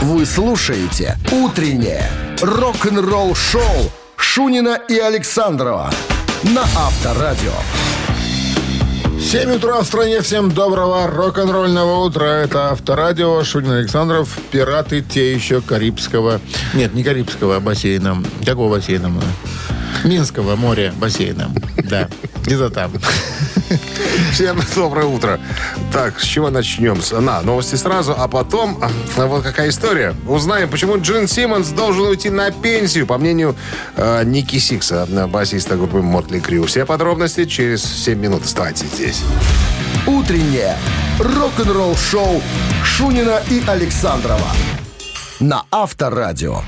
Вы слушаете «Утреннее рок-н-ролл-шоу» Шунина и Александрова на Авторадио. 7 утра в стране. Всем доброго рок-н-ролльного утра. Это Авторадио, Шунин Александров, пираты те еще Карибского... Нет, не Карибского, а бассейна. Какого бассейна? Минского моря бассейна. Да, где-то там. Всем доброе утро. Так, с чего начнем? На, новости сразу, а потом а, вот какая история. Узнаем, почему Джин Симмонс должен уйти на пенсию, по мнению э, Ники Сикса, басиста группы Мотли Крю. Все подробности через 7 минут. Оставайтесь здесь. Утреннее рок-н-ролл-шоу Шунина и Александрова на Авторадио.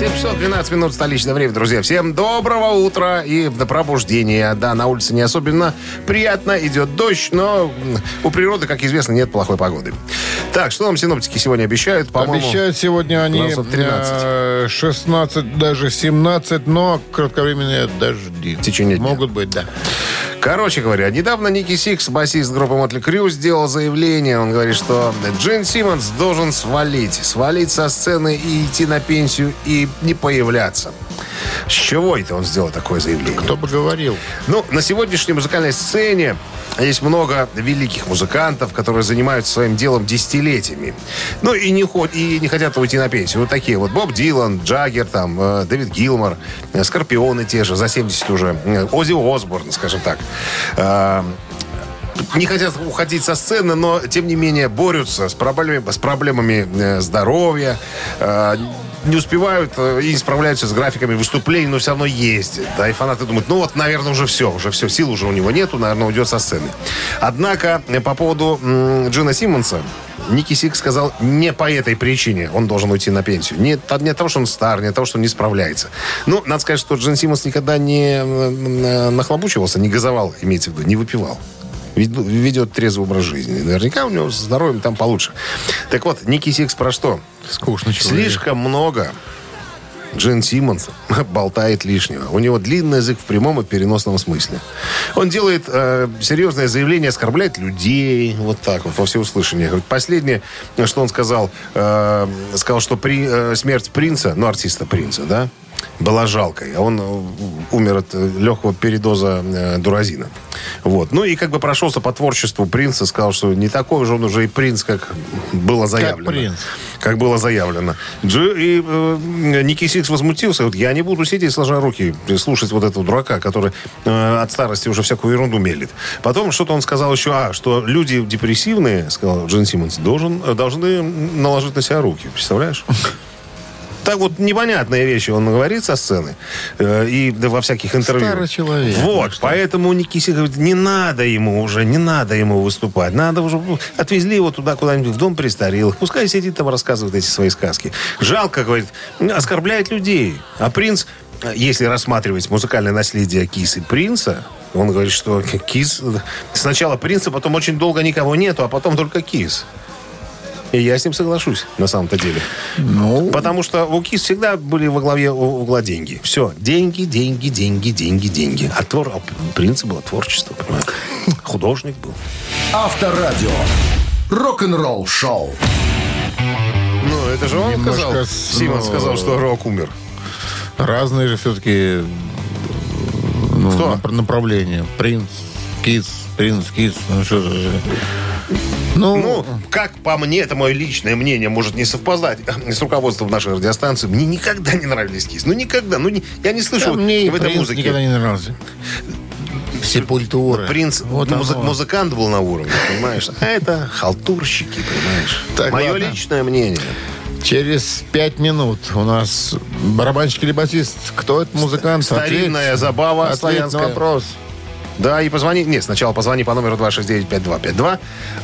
7 часов 12 минут столичное время, друзья. Всем доброго утра и до пробуждения. Да, на улице не особенно приятно, идет дождь, но у природы, как известно, нет плохой погоды. Так, что нам синоптики сегодня обещают? По-моему, Обещают сегодня они градусов 13. 16, даже 17, но кратковременные дожди. В течение дня. Могут быть, да. Короче говоря, недавно Ники Сикс, басист группы Mötley Crüe, сделал заявление. Он говорит, что Джин Симмонс должен свалить. Свалить со сцены и идти на пенсию и не появляться. С чего это он сделал такое заявление? Кто бы говорил? Ну, на сегодняшней музыкальной сцене есть много великих музыкантов, которые занимаются своим делом десятилетиями. Ну, и не, ход, и не хотят уйти на пенсию. Вот такие вот. Боб Дилан, Джаггер, там, э, Дэвид Гилмор, э, Скорпионы те же, за 70 уже. Э, Оззи Осборн, скажем так. Э, не хотят уходить со сцены, но, тем не менее, борются с проблемами, с проблемами э, здоровья, э, не успевают и не справляются с графиками выступлений, но все равно ездят. Да, и фанаты думают, ну вот, наверное, уже все, уже все, сил уже у него нету, наверное, уйдет со сцены. Однако, по поводу Джина Симмонса, Ники Сик сказал, не по этой причине он должен уйти на пенсию. Не, от- не от того, что он стар, не от того, что он не справляется. Ну, надо сказать, что Джин Симмонс никогда не нахлобучивался, не газовал, имеется в виду, не выпивал. Ведет трезвый образ жизни. Наверняка у него с здоровьем там получше. Так вот, Ники Сикс про что? Скучно человек. Слишком много Джин Симмонс болтает лишнего. У него длинный язык в прямом и переносном смысле. Он делает э, серьезное заявление, оскорбляет людей, вот так вот, во всеуслышание. Последнее, что он сказал, э, сказал, что при, э, смерть принца, ну, артиста принца, да, была жалкой. А он э, умер от э, легкого передоза э, дуразина. Вот. Ну и как бы прошелся по творчеству принца, сказал, что не такой же он уже и принц, как было заявлено. принц. Как было заявлено. Джи- и э, Ники Сикс возмутился. Вот я не буду сидеть сложа руки, слушать вот этого дурака, который э, от старости уже всякую ерунду мелит. Потом что-то он сказал еще, а, что люди депрессивные, сказал Джин Симмонс, должен, э, должны наложить на себя руки. Представляешь? Так вот непонятные вещи он говорит со сцены э, и да, во всяких интервью. Старый человек. Вот, поэтому Ники Сикс говорит, не надо ему уже, не надо ему выступать. Надо уже, ну, отвезли его туда куда-нибудь в дом престарелых. Пускай сидит там, рассказывает эти свои сказки. Жалко, говорит, оскорбляет людей. А принц, э, если рассматривать музыкальное наследие Кисы принца, он говорит, что Кис... Сначала принца, потом очень долго никого нету, а потом только Кис. И я с ним соглашусь, на самом-то деле. Ну, Потому что у КИС всегда были во главе угла деньги. Все, деньги, деньги, деньги, деньги, деньги. А, твор... а принцип было творчество, понимаешь? Художник был. Авторадио. Рок-н-ролл шоу. Ну, это же он Немножко сказал. с- Симон ну, сказал, что рок умер. разные же все-таки ну, Кто? нап- направления. Принц, Кис, принц, Кис. Ну, что же. Ну, Ну, как по мне, это мое личное мнение, может не совпадать с руководством нашей радиостанции. Мне никогда не нравились КИС. Ну, никогда. Ну, не- я не слышу да, мне и в этой музыке. никогда не нравился. Сепультура. Принц, Вот музы- музыкант был на уровне, понимаешь? А это халтурщики, понимаешь? Так, Мое ладно. личное мнение. Через пять минут у нас барабанщик или басист. Кто это музыкант? Старинная Ответь. забава Ответь на вопрос. Да, и позвони. Нет, сначала позвони по номеру 269-5252.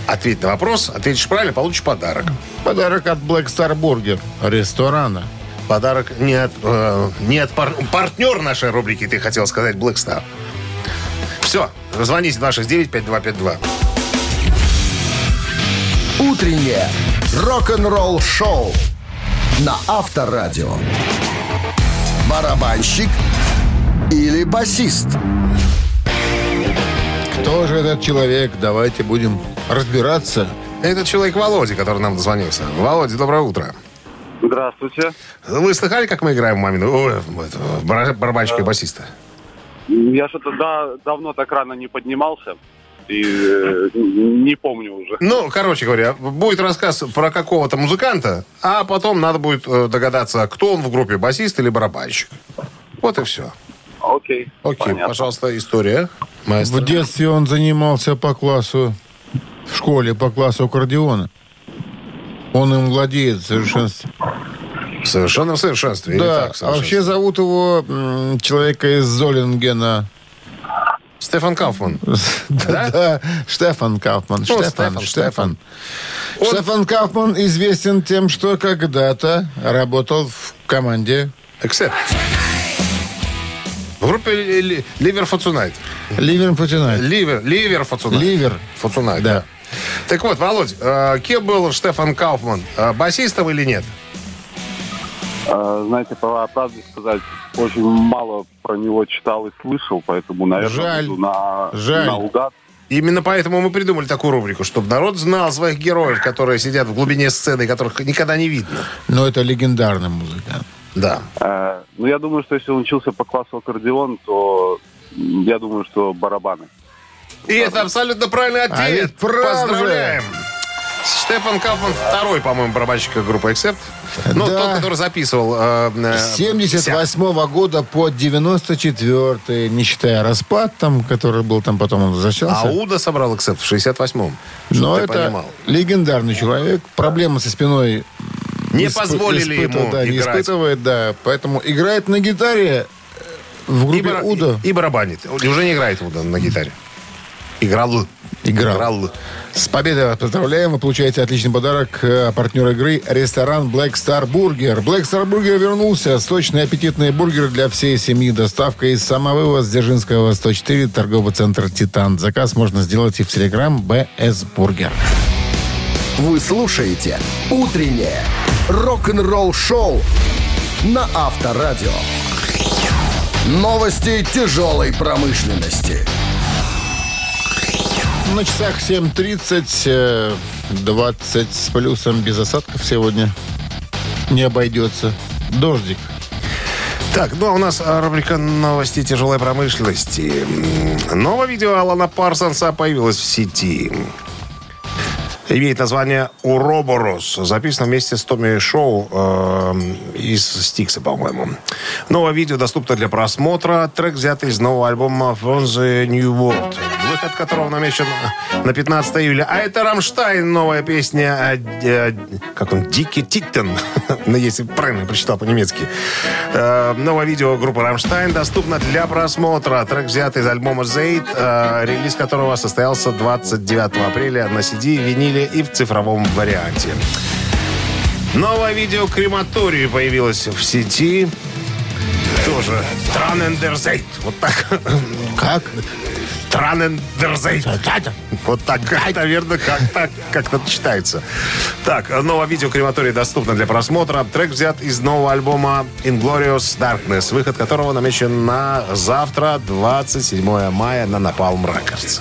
Ответь на вопрос. Ответишь правильно, получишь подарок. Подарок от Black Star Burger ресторана. Подарок не от, э, не от пар- партнер нашей рубрики, ты хотел сказать, Black Star. Все, звоните 269-5252. Утреннее рок-н-ролл шоу на Авторадио. Барабанщик или басист? Кто же этот человек? Давайте будем разбираться. Это человек Володя, который нам дозвонился. Володя, доброе утро. Здравствуйте. Вы слыхали, как мы играем в мамину? Ой, барабанщика и басиста. Я что-то да- давно так рано не поднимался. И э, не помню уже. Ну, короче говоря, будет рассказ про какого-то музыканта, а потом надо будет э, догадаться, кто он в группе, басист или барабанщик. Вот и все. Окей. Окей, понятно. пожалуйста, история. Маэстро. В детстве он занимался по классу, в школе по классу аккордеона. Он им владеет в совершенстве. В совершенном совершенстве. Да, так, а вообще зовут его м, человека из Золингена. Стефан Кауфман. Да, да, Штефан Кауфман. Ну, Штефан, Стефан, Штефан. Он- Штефан Кауфман известен тем, что когда-то работал в команде Accept. В группе Ли- Ли- Ливер Фацунайт. Ливер Путинайт. Ливер, Ливер Фацунайт. Ливер. Фацунайт, Да. да. Так вот, Володь, э, кем был Штефан Кауфман? Э, басистом или нет? А, знаете, по правде сказать, очень мало про него читал и слышал, поэтому, наверное, Жаль. буду на, Жаль. наугад. Именно поэтому мы придумали такую рубрику, чтобы народ знал своих героев, которые сидят в глубине сцены, и которых никогда не видно. Но это легендарный музыкант. Да. Э, ну, я думаю, что если он учился по классу аккордеон, то я думаю, что барабаны. И это абсолютно правильный ответ. А прав же. Поздравляем. Штефан Кауфман второй, по-моему, барабанщик группы Accept. Ну, Да. тот, который записывал... э, э, С 78 года по 94 не считая распад, там, который был там, потом он возвращался. Ауда собрал Accept в 68-м. Но это понимал. легендарный человек. Проблемы со спиной Не исп- позволили испытывает, ему да, не играть. испытывает, да. Поэтому играет на гитаре э, в И, группе бара- Уда. и- и барабанит. Уже не играет Уда на гитаре. Играл. Играл. С победой вас поздравляем. Вы получаете отличный подарок. э, Партнер игры – ресторан Black Star Burger. Black Star Burger вернулся. Сочные аппетитные бургеры для всей семьи. Доставка из самовывоз Дзержинского 104, торговый центр «Титан». Заказ можно сделать и в Телеграм «БС Бургер». Вы слушаете «Утреннее рок-н-ролл-шоу» на Авторадио. Новости тяжелой промышленности. На часах 7.30, э, 20 с плюсом, без осадков сегодня. Не обойдется. Дождик. Так, ну а у нас рубрика новости тяжелой промышленности. Новое видео Алана Парсонса появилось в сети. Имеет название «Уроборос». Записано вместе с Томми Шоу э, из Стикса, по-моему. Новое видео доступно для просмотра. Трек взят из нового альбома «From the New World», выход которого намечен на 15 июля. А это «Rammstein», новая песня, э, э, как он, «Dicke Titten», ну, если правильно прочитал по-немецки. Э, новое видео группы «Rammstein» доступно для просмотра. Трек взят из альбома «Zeit», э, релиз которого состоялся 29 апреля на CD, виниле и в цифровом варианте. Новое видео «Крематорию» появилось в сети. Тоже «Транендерзейт». Вот так. Как? Транендерзейт. Вот так, наверное, как так как-то читается. Так, новое видео крематории доступно для просмотра. Трек взят из нового альбома Inglorious Darkness, выход которого намечен на завтра, 27 мая, на Napalm Records.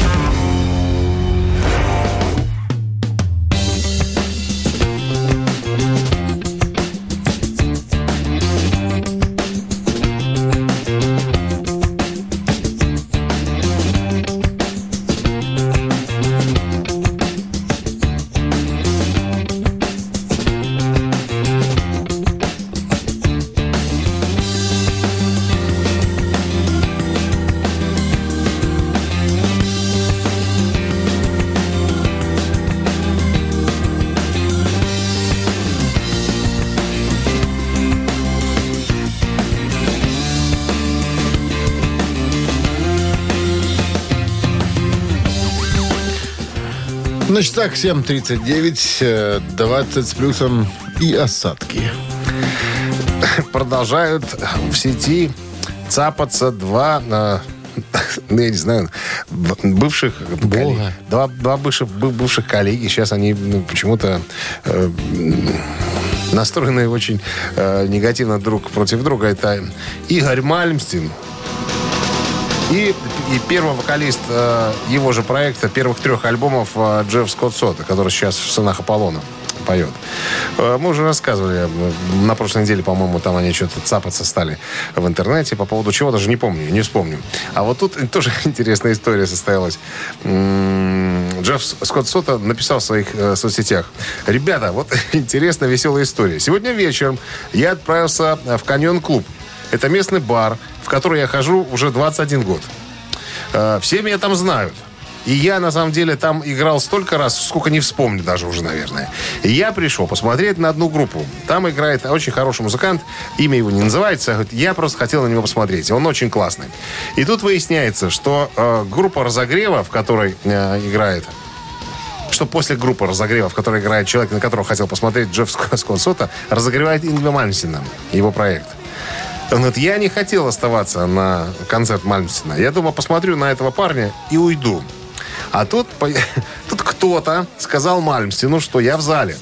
На часах 7.39, э, 20 с плюсом и осадки. Продолжают в сети цапаться два... э, ну, я не знаю, бывших коллег- два, два бывших, быв- бывших коллеги. Сейчас они ну, почему-то э, настроенные очень э, негативно друг против друга. Это Игорь Мальмстин и, и первый вокалист э, его же проекта, первых трех альбомов э, Джефф Скотт Сота, который сейчас в «Сынах Аполлона» поет. Э, мы уже рассказывали, э, на прошлой неделе, по-моему, там они что-то цапаться стали в интернете по поводу чего, даже не помню, не вспомню. А вот тут тоже интересная история состоялась. Джефф Скотт Сота написал в своих э, соцсетях. Ребята, вот интересная, веселая история. Сегодня вечером я отправился в Каньон-клуб. Это местный бар, в который я хожу уже 21 год. Э, все меня там знают. И я, на самом деле, там играл столько раз, сколько не вспомню даже уже, наверное. И я пришел посмотреть на одну группу. Там играет очень хороший музыкант. Имя его не называется. Я просто хотел на него посмотреть. Он очень классный. И тут выясняется, что э, группа разогрева, в которой э, играет что после группы разогрева, в которой играет человек, на которого хотел посмотреть Джефф Скотт Сота, разогревает Ингви Мальмсина, его проект. Говорит, я не хотел оставаться на концерт Мальмстина. Я думал, посмотрю на этого парня и уйду. А тут, тут кто-то сказал Мальмстину, что я в зале.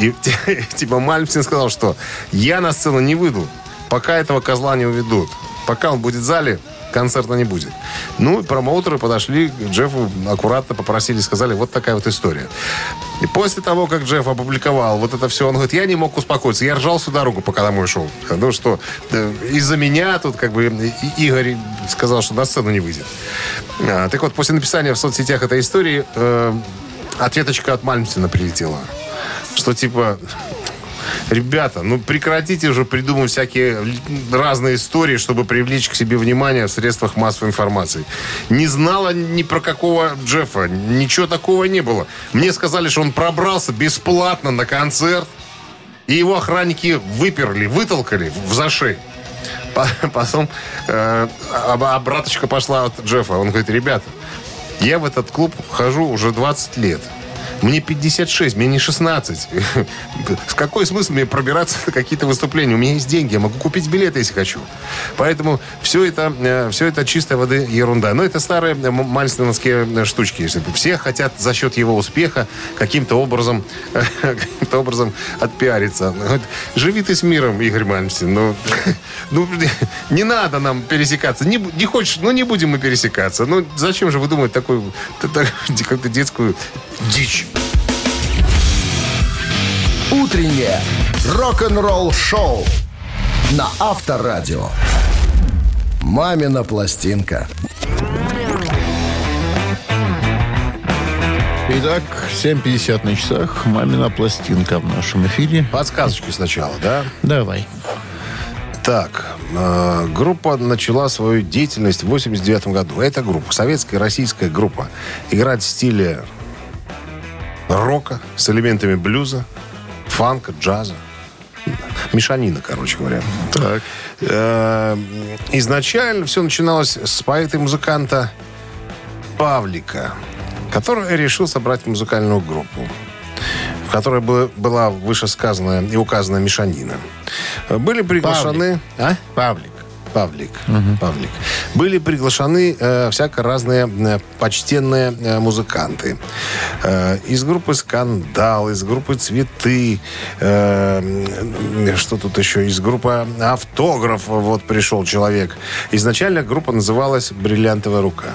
И типа Мальмстин сказал, что я на сцену не выйду, пока этого козла не уведут. Пока он будет в зале, концерта не будет. Ну, промоутеры подошли к Джеффу, аккуратно попросили, сказали, вот такая вот история. И после того, как Джефф опубликовал вот это все, он говорит, я не мог успокоиться. Я ржал всю дорогу, пока домой шел. Ну что, из-за меня тут как бы Игорь сказал, что на сцену не выйдет. А, так вот, после написания в соцсетях этой истории э, ответочка от Мальмстина прилетела. Что типа, Ребята, ну прекратите уже придумывать всякие разные истории, чтобы привлечь к себе внимание в средствах массовой информации. Не знала ни про какого Джеффа. Ничего такого не было. Мне сказали, что он пробрался бесплатно на концерт. И его охранники выперли, вытолкали в зашей. Потом э, обраточка пошла от Джеффа. Он говорит, ребята, я в этот клуб хожу уже 20 лет. Мне 56, мне не 16. С какой смысл мне пробираться на какие-то выступления? У меня есть деньги, я могу купить билеты, если хочу. Поэтому все это, э, все это чистой воды ерунда. Но это старые мальстиновские э, штучки. Все хотят за счет его успеха каким-то образом, каким-то образом отпиариться. Живи ты с миром, Игорь Мальмстин. Ну, ну, не надо нам пересекаться. Не, не хочешь, ну не будем мы пересекаться. Ну зачем же вы думаете такую, какую-то детскую дичь? Утреннее рок-н-ролл-шоу на Авторадио. «Мамина пластинка». Итак, 7.50 на часах. «Мамина пластинка» в нашем эфире. Подсказочки сначала, да? Давай. Так, э, группа начала свою деятельность в 89 году. Это группа, советская, российская группа. Играет в стиле рока с элементами блюза, фанка, джаза. Мешанина, короче говоря. Так. Э, изначально все начиналось с поэта и музыканта Павлика, который решил собрать музыкальную группу в которой была вышесказанная и указанная мешанина. Были приглашены... Павлик. А? Павлик. Павлик. Угу. Павлик. Были приглашены э, всяко разные э, почтенные э, музыканты. Э, из группы «Скандал», из группы «Цветы», э, что тут еще, из группы «Автограф» вот пришел человек. Изначально группа называлась «Бриллиантовая рука».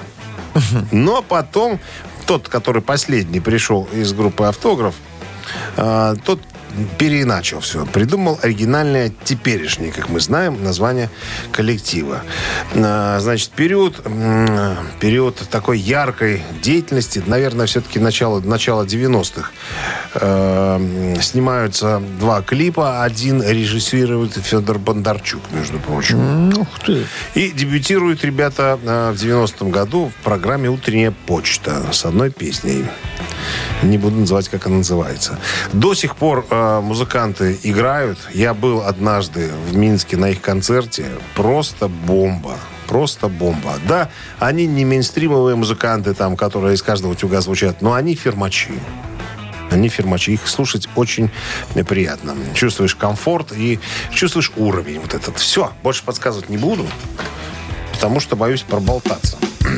Но потом тот, который последний пришел из группы «Автограф», э, тот переиначил все. Придумал оригинальное теперешнее, как мы знаем, название коллектива. А, значит, период, период такой яркой деятельности, наверное, все-таки начало, начало 90-х. А, снимаются два клипа. Один режиссирует Федор Бондарчук, между прочим. Ух ты. И дебютируют ребята а, в 90-м году в программе «Утренняя почта» с одной песней. Не буду называть, как она называется. До сих пор э, музыканты играют. Я был однажды в Минске на их концерте. Просто бомба. Просто бомба. Да, они не мейнстримовые музыканты, там, которые из каждого тюга звучат, но они фермачи. Они фермачи. Их слушать очень приятно. Чувствуешь комфорт и чувствуешь уровень вот этот. Все, больше подсказывать не буду, потому что боюсь проболтаться.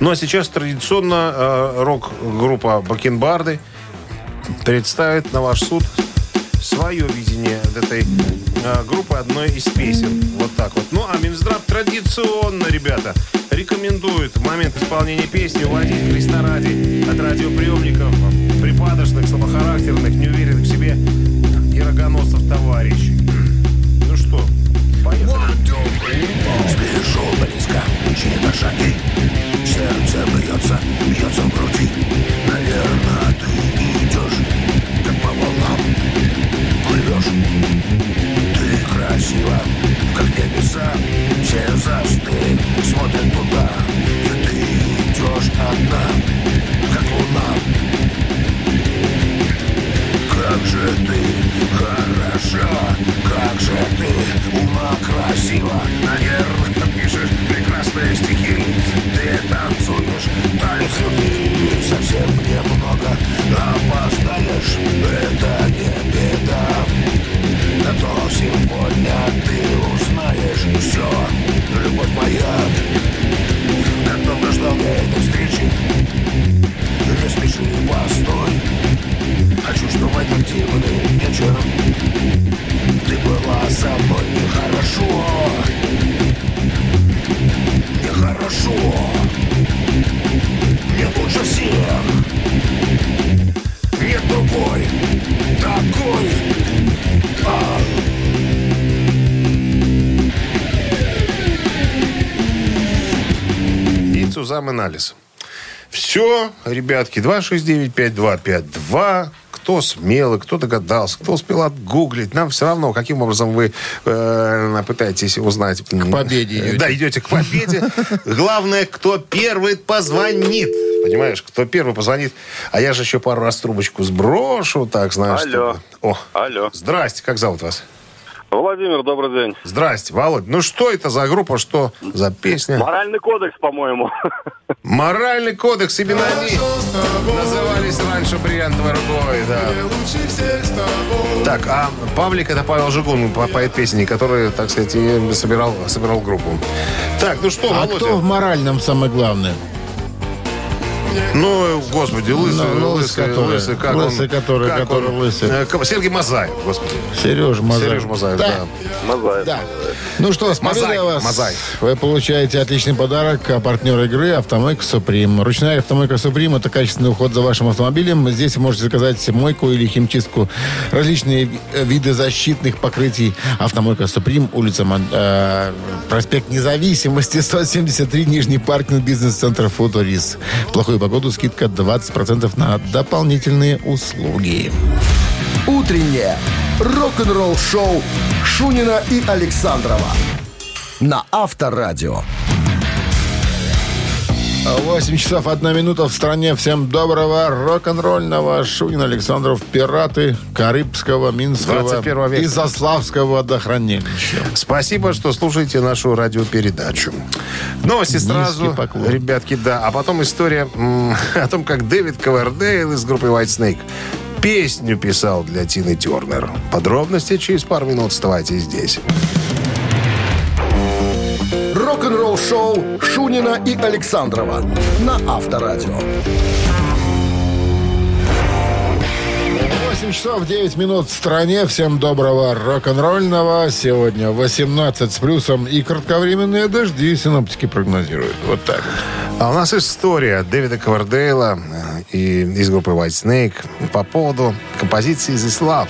Ну а сейчас традиционно э, рок-группа Бакенбарды представит на ваш суд свое видение этой э, группы одной из песен. Вот так вот. Ну, а Минздрав традиционно, ребята, рекомендует в момент исполнения песни уводить Христа ради от радиоприемников припадочных, слабохарактерных, неуверенных в себе и рогоносцев товарищей. Ну что, поехали. Спешу близко, чьи-то шаги Сердце бьется, бьется в груди Наверное, ты как по волнам Плывешь Цузам-анализ. Все, ребятки, 269-5252. Кто смелый, кто догадался, кто успел отгуглить. Нам все равно, каким образом вы э, пытаетесь узнать. К победе идете. Да, идете к победе. Главное, кто первый позвонит. Понимаешь, кто первый позвонит. А я же еще пару раз трубочку сброшу, так, знаешь. Алло. чтобы- О, Алло. здрасте, как зовут вас? Владимир, добрый день. Здрасте, Володь. Ну что это за группа, что за песня? Моральный кодекс, по-моему. Моральный кодекс именно они назывались раньше бриллиантовой рукой, да. Так, а Павлик это Павел Жигун, по- поэт песни, который, так сказать, и собирал, собирал группу. Так, ну что, А Володя? кто в моральном самое главное? Ну, господи, лысый, Ну, лысый, который- лысый, как лысый, он? который- как который он? лысый. Э, Сергей Мазаев, господи. Сережа Мазаев. Сережа Мазаев, да. Мазаев. Да. Ну что, Мозаик, вас. мозаик. Вы получаете отличный подарок. А партнер игры «Автомойка Суприм». Ручная «Автомойка Суприм» — это качественный уход за вашим автомобилем. Здесь вы можете заказать мойку или химчистку. Различные ви- виды защитных покрытий. «Автомойка Суприм», улица Мон- э, проспект Независимости, 173, Нижний паркинг, бизнес-центр «Футурис». В плохую погоду скидка 20% на дополнительные услуги. Утреннее рок-н-ролл-шоу Шунина и Александрова на Авторадио. 8 часов 1 минута в стране. Всем доброго рок-н-ролльного. Шунин, Александров, пираты Карибского, Минского 21 века. и Заславского водохранилища. Спасибо, что слушаете нашу радиопередачу. Новости сразу, поклон. ребятки, да. А потом история м, о том, как Дэвид Ковердейл из группы White Snake песню писал для Тины Тернер. Подробности через пару минут. Вставайте здесь. Рок-н-ролл-шоу Шунина и Александрова на Авторадио. 8 часов 9 минут в стране. Всем доброго рок-н-ролльного. Сегодня 18 с плюсом и кратковременные дожди синоптики прогнозируют. Вот так вот. А у нас история Дэвида Ковердейла э, и из группы White Snake по поводу композиции «This Love»,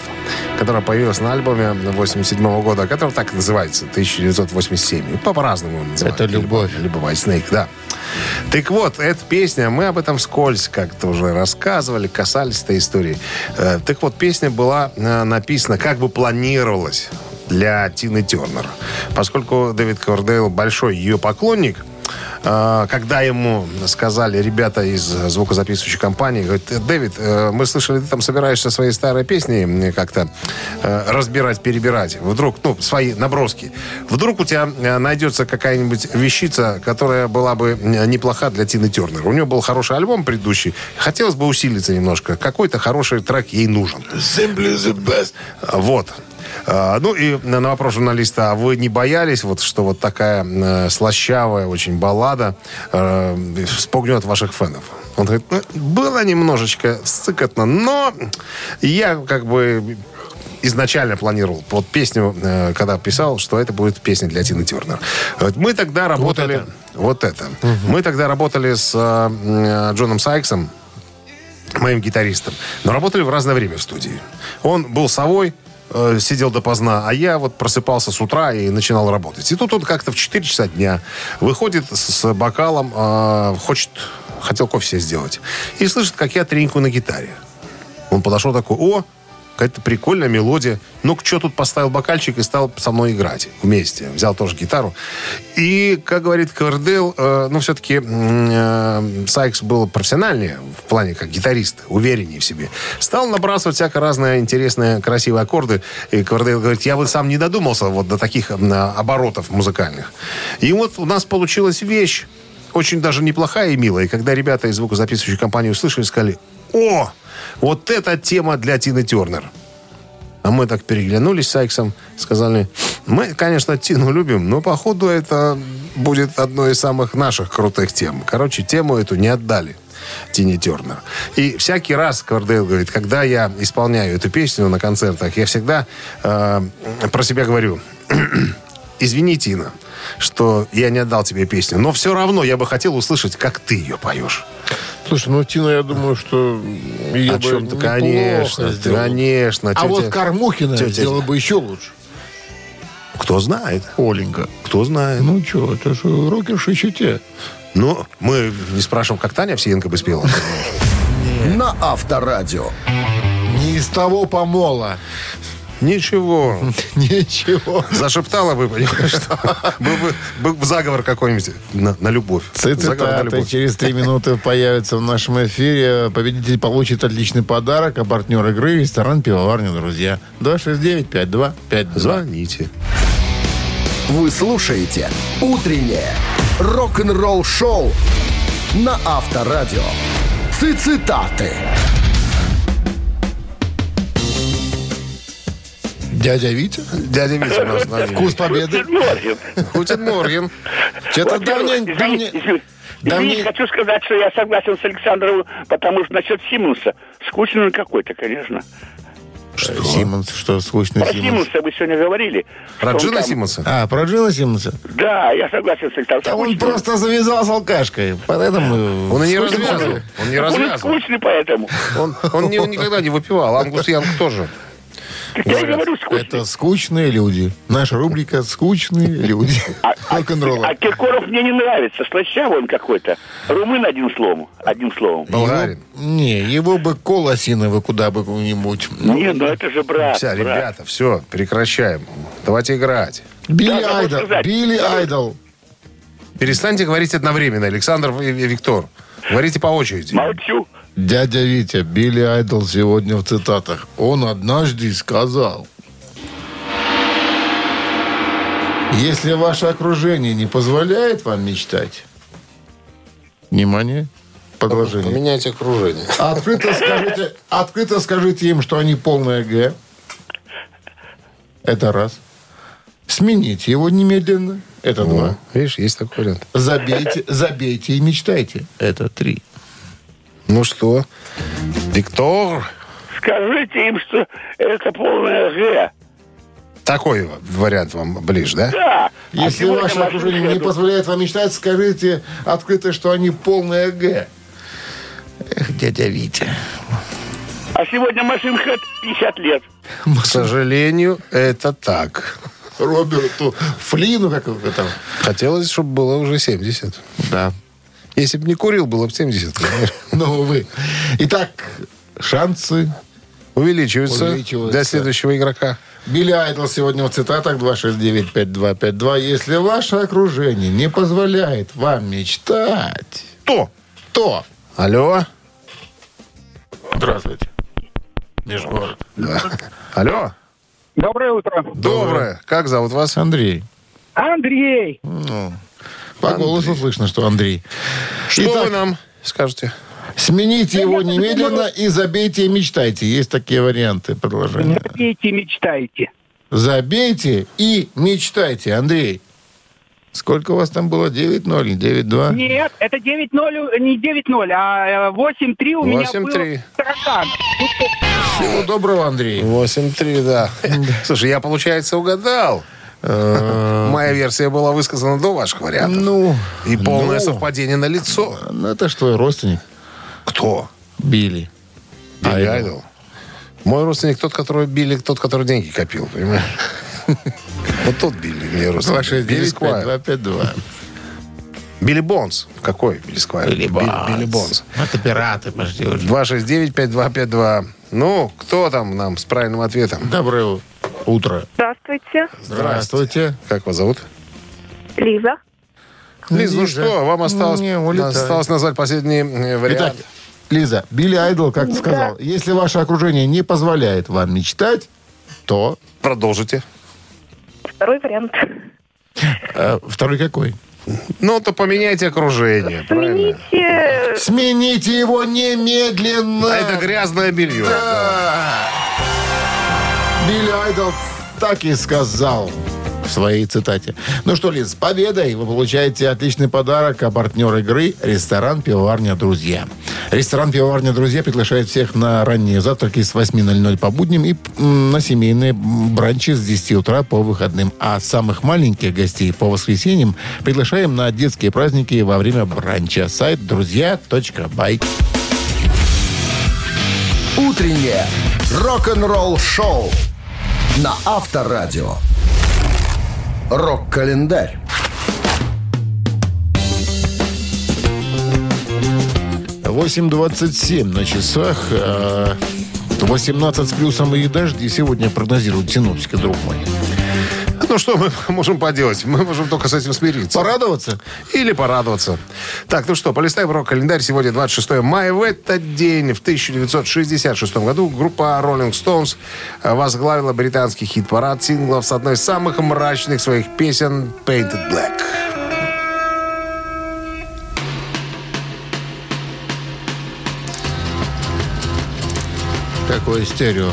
которая появилась на альбоме 87 года, который так и называется, 1987. И По-разному называют. Это любовь. Либо White Snake, да. Так вот, эта песня, мы об этом вскользь как-то уже рассказывали, касались этой истории. Э, Так вот, песня была э, написана, как бы планировалась для Тины Тернер. Поскольку Дэвид Ковердейл большой ее поклонник, когда ему сказали ребята из звукозаписывающей компании, говорит, Дэвид, э, мы слышали, ты там собираешься свои старые песни как-то э, разбирать, перебирать. Вдруг, ну, свои наброски. Вдруг у тебя э, найдется какая-нибудь вещица, которая была бы неплоха для Тины Тернер. У нее был хороший альбом предыдущий. Хотелось бы усилиться немножко. Какой-то хороший трек ей нужен. Simply the best. Вот. А, Ну и на вопрос журналиста, а вы не боялись, вот, что вот такая э, слащавая очень баллада э, вспугнет ваших фенов? Он говорит, ну, было немножечко сыкотно, но я как бы изначально планировал под песню, э, когда писал, что это будет песня для Тины Тернер. Вот Мы тогда работали... Вот это. Мы тогда работали с э, Джоном Сайксом, моим гитаристом, но работали в разное время в студии. Он был совой, э, сидел допоздна, а я вот просыпался с утра и начинал работать. И тут он как-то в 4 часа дня выходит с, с бокалом, э, хочет, хотел кофе себе сделать, и слышит, как я тренькаю на гитаре. Он подошел такой, о, какая-то прикольная мелодия. Ну, что тут поставил бокальчик и стал со мной играть вместе. Взял тоже гитару. И, как говорит Квердел, э, ну, все-таки э, Сайкс был профессиональнее в плане как гитарист, увереннее в себе. Стал набрасывать всякое разное интересные, красивые аккорды. И Квердел говорит, я бы сам не додумался вот до таких м, оборотов музыкальных. И вот у нас получилась вещь, очень даже неплохая и милая. И когда ребята из звукозаписывающей компании услышали, сказали, о, вот эта тема для Тины Тернер. А мы так переглянулись с Сайксом, сказали, мы, конечно, Тину любим, но, походу, это будет одной из самых наших крутых тем. Короче, тему эту не отдали. Тине Тернер. И всякий раз, Квардейл говорит, когда я исполняю эту песню на концертах, я всегда э, про себя говорю, извини, Тина, что я не отдал тебе песню, но все равно я бы хотел услышать, как ты ее поешь. Слушай, ну Тина, я думаю, что ее О бы чем-то, конечно, сделала. конечно. А Тетя- вот Кармухина тетя- сделала бы еще лучше. Кто знает, Оленька. кто знает. Ну что, это же рокерши чете. Ну, мы не спрашиваем, как Таня Овсиенко бы спела. На Авторадио. Не из того помола. Ничего. Ничего. Зашептала бы, понимаешь, что был бы, был бы заговор какой-нибудь на, на любовь. Цитаты через три минуты появятся в нашем эфире. Победитель получит отличный подарок, а партнер игры – ресторан «Пивоварня Друзья». 269-5252. Звоните. Вы слушаете «Утреннее рок-н-ролл-шоу» на Авторадио. Цитаты. Дядя Витя? Дядя Витя у нас на. Вкус победы? Guten Morgen. Что-то Во-первых, давнее... извините, давнее- извините, извините, хочу сказать, что я согласен с Александром, потому что насчет Симонса. Скучный он какой-то, конечно. Что? Симмонс, что скучный Про Симмонс? Симонса вы сегодня говорили. Про он Джина там- Симмонса? А, про Джина Симмонса? Да, я согласен с Александром. Да он просто завязал с алкашкой, поэтому... Он и не развязывал. Он не Он развязывал. скучный поэтому. Он, он не- он никогда не выпивал. Ангус Янг тоже. Так я говорю, скучный. Это скучные люди. Наша рубрика «Скучные люди». А, а- Рок-н-ролла. а Киркоров мне не нравится. Слащавый он какой-то. Румын одним словом. Одним словом. Болгарин. Не, его бы кол осиновый куда бы куда-нибудь. Не, ну это же брат. Все, брат. ребята, все, прекращаем. Давайте играть. Билли Да, Айдол. Билли Айдол. Перестаньте говорить одновременно, Александр и и Виктор. Говорите по очереди. Молчу. Дядя Витя, Билли Айдол сегодня в цитатах. Он однажды сказал, если ваше окружение не позволяет вам мечтать, внимание, продолжение. Поменяйте окружение. Открыто скажите, открыто скажите им, что они полное Г. Это раз. Смените его немедленно. Это два. Видишь, есть такой вариант. Забейте, забейте и мечтайте. Это три. Ну что, Виктор, Скажите им, что это полная Г. такой вариант вам ближе, да? Да. А Если сегодня ваше окружение не еду. позволяет вам мечтать, скажите открыто, что они полное Г. Эх, дядя Витя. А сегодня машинка 50 лет. К сожалению, это так. Роберту Флину, как его там. Хотелось, чтобы было уже 70. Да. Если бы не курил, было бы 70. понимаешь? Ну, увы. Итак, шансы. Увеличиваются, Увеличиваются. для следующего игрока. Билли Айдл сегодня в цитатах 269-5252. Если ваше окружение не позволяет вам мечтать, Кто? то... Алло? Здравствуйте. Нижгород. Да. Алло? Доброе утро. Доброе. Как зовут вас? Андрей. Андрей, Ну, по голосу слышно, что Андрей. Что Итак, вы нам скажете? Смените его немедленно и забейте и мечтайте. Есть такие варианты предложения. забейте, мечтайте. Забейте и мечтайте, Андрей. Сколько у вас там было? 9-0, 9-2? Нет, это 9-0, не 9-0, а э, 8-3 у меня 8-3. был таракан. Всего доброго, Андрей. 8-3, да. Слушай, я, получается, угадал. Моя версия была высказана до ваших вариантов. Ну, И полное ну, совпадение на лицо. Ну, это ж твой родственник, Кто? Билли. Билли Айдол. Айдол. Мой родственник тот, который Билли, тот, который деньги копил, понимаешь? Вот тот Билли мне родственник. Билли Сквайр. 269-5252. Билли Бонс. Какой Билли Сквайр? Билли Билли Бонс. Это пираты, пошли уже. 269-5252. Ну, кто там нам с правильным ответом? Доброе утро. Здравствуйте, Здравствуйте. Как вас зовут? Лиза. Лиз, ну Лиза. что, вам осталось, Не, улетай. осталось назвать последний э, Итак, вариант. Лиза, Билли Айдол как сказал, если ваше окружение не позволяет вам мечтать, то... Продолжите. Второй вариант. э, второй какой? Ну, то поменяйте окружение, правильно? Смените... Смените его немедленно! А это грязное белье. Да. Билли Айдол так и сказал в своей цитате. Ну что, Лиз, с победой вы получаете отличный подарок, а партнер игры – ресторан «Пивоварня Друзья». Ресторан «Пивоварня Друзья» приглашает всех на ранние завтраки с 8.00 по будням и на семейные бранчи с 10 утра по выходным. А самых маленьких гостей по воскресеньям приглашаем на детские праздники во время бранча. Сайт друзья.бай. Утреннее рок-н-ролл-шоу на Авторадио. Рок-календарь. 8.27 на часах. э, 18 с плюсом и дожди сегодня прогнозируют синоптики, друг мой. Ну, что мы можем поделать? Мы можем только с этим смириться. Порадоваться? Или порадоваться. Так, ну что, полистаем рок-календарь. Сегодня 26 мая. В этот день, в 1966 году, группа Rolling Stones возглавила британский хит-парад синглов с одной из самых мрачных своих песен «Painted Black». Какое стерео.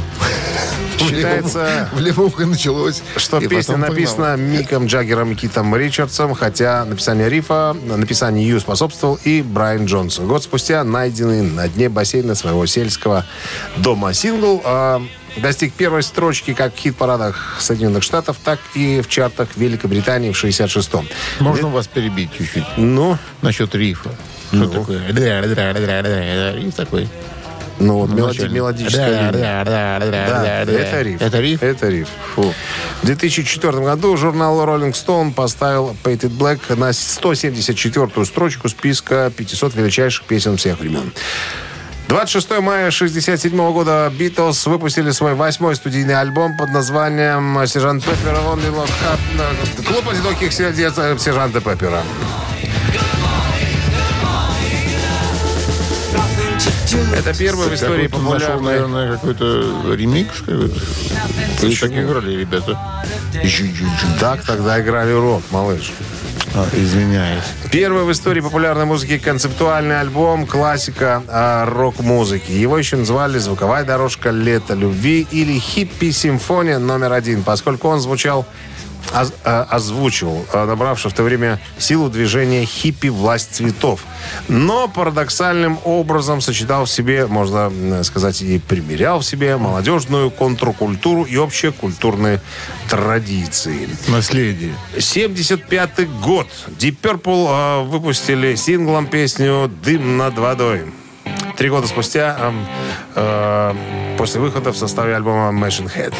Считается, В левухе началось. что песня написана Миком Джаггером и Китом Ричардсом, хотя написание рифа, написанию ее способствовал и Брайан Джонсон. Год спустя найденный на дне бассейна своего сельского дома сингл а, достиг первой строчки как в хит-парадах Соединенных Штатов, так и в чартах Великобритании в 66-м. Можно вас перебить чуть-чуть Ну, насчет рифа? Что такое? Риф такой. Ну вот мелоди, мелодическая Да, да, да, да, Да, это риф. Это риф? Это риф. Фу. В 2004 году журнал Rolling Stone поставил Painted Black на 174-ю строчку списка 500 величайших песен всех времен. 26 мая 1967 года Битлз выпустили свой восьмой студийный альбом под названием «Сержант Пеппер Only Love Heart». Клуб одиноких сердец э, Сержанта Пеппера. Это первый в истории Какой-то нашел, популярный... наверное, какой-то ремикс. есть так играли ребята. Так тогда играли рок, малыш. А, извиняюсь. Первый в истории популярной музыки концептуальный альбом классика а, рок-музыки. Его еще называли «Звуковая дорожка лета любви» или «Хиппи-симфония номер один», поскольку он звучал оз- а, озвучивал, а, набравший в то время силу движения хиппи «Власть цветов». Но парадоксальным образом сочетал в себе, можно м, сказать, и примерял в себе молодежную контркультуру и общие культурные традиции. Наследие. 75 год. Deep Purple э, выпустили синглом песню «Дым над водой». Три года спустя, э, э, после выхода в составе альбома Machine Head.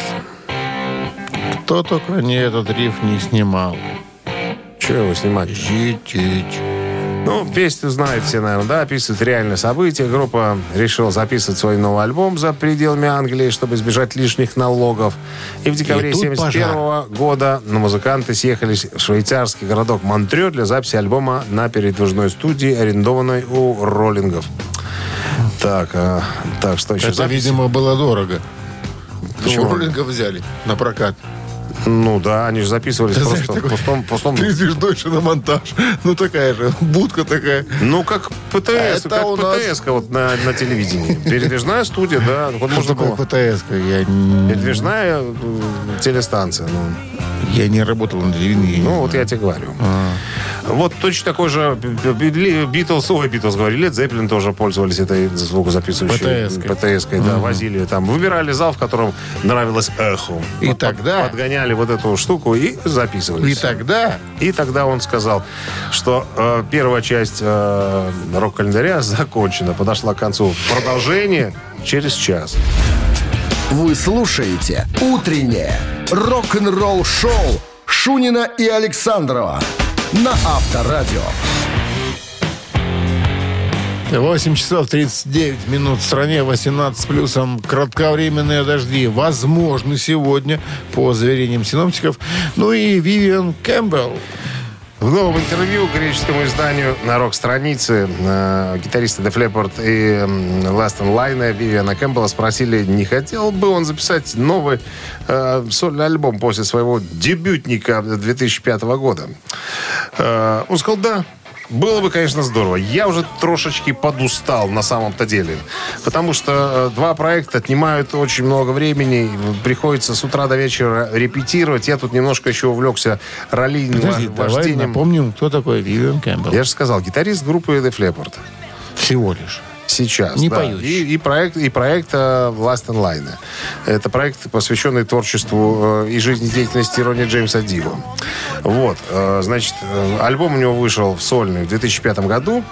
Кто только не этот риф не снимал. Че его снимать? Чуть-чуть. Ну, песню знают все, наверное, да, описывает реальные события. Группа решила записывать свой новый альбом за пределами Англии, чтобы избежать лишних налогов. И в декабре И тут 71 года на музыканты съехались в швейцарский городок Монтрё для записи альбома на передвижной студии, арендованной у роллингов. Так, а, так, что еще? Это, Запись? видимо, было дорого. Почему? Роллинга взяли на прокат. Ну да, они же записывались Ты просто знаешь, в пустом, пустом... Ты звездой на монтаж. Ну, такая же будка такая. Ну, как ПТС, Это как нас- ПТС вот на, на телевидении. Передвижная студия, да. Вот можно такое было... ПТС? Я... Передвижная телестанция. Ну. Я не работал на телевидении. Ну, вот я тебе говорю. А. Вот точно такой же Битлз, ой, Битлз говорили, Лед Зеппелин тоже пользовались этой звукозаписывающей ПТС-кой. ПТС-кой, да, возили там, выбирали зал, в котором нравилось эхо. И Вот под- тогда- Подгоняли вот эту штуку и записывали. И тогда И тогда он сказал, что э, первая часть э, рок-календаря закончена, подошла к концу. Продолжение через час. Вы слушаете «Утреннее рок-н-ролл-шоу» Шунина и Александрова на Авторадио. 8 часов 39 минут в стране, 18 с плюсом. Кратковременные дожди возможны сегодня, по заверениям синоптиков. Ну и Вивиан Кэмпбелл. В новом интервью греческому изданию на рок-странице э, гитаристы Def Leppard и Last in Line Вивиана Кэмпбелла спросили, не хотел бы он записать новый э, сольный альбом после своего дебютника 2005 года. Э, он сказал, да, было бы, конечно, здорово. Я уже трошечки подустал на самом-то деле. Потому что э, два проекта отнимают очень много времени. Приходится с утра до вечера репетировать. Я тут немножко еще увлекся раллийным Подожди, давай вождением. напомним, кто такой Вивиан Кэмпбелл. Я же сказал, гитарист группы Def Leppard. Всего лишь. Сейчас, Не да. поющий. И, и проект, и проект э, Last in Line. Это проект, посвященный творчеству э, и жизнедеятельности Ронни Джеймса Дио. Вот, э, значит, э, альбом у него вышел в сольный в 2005 году.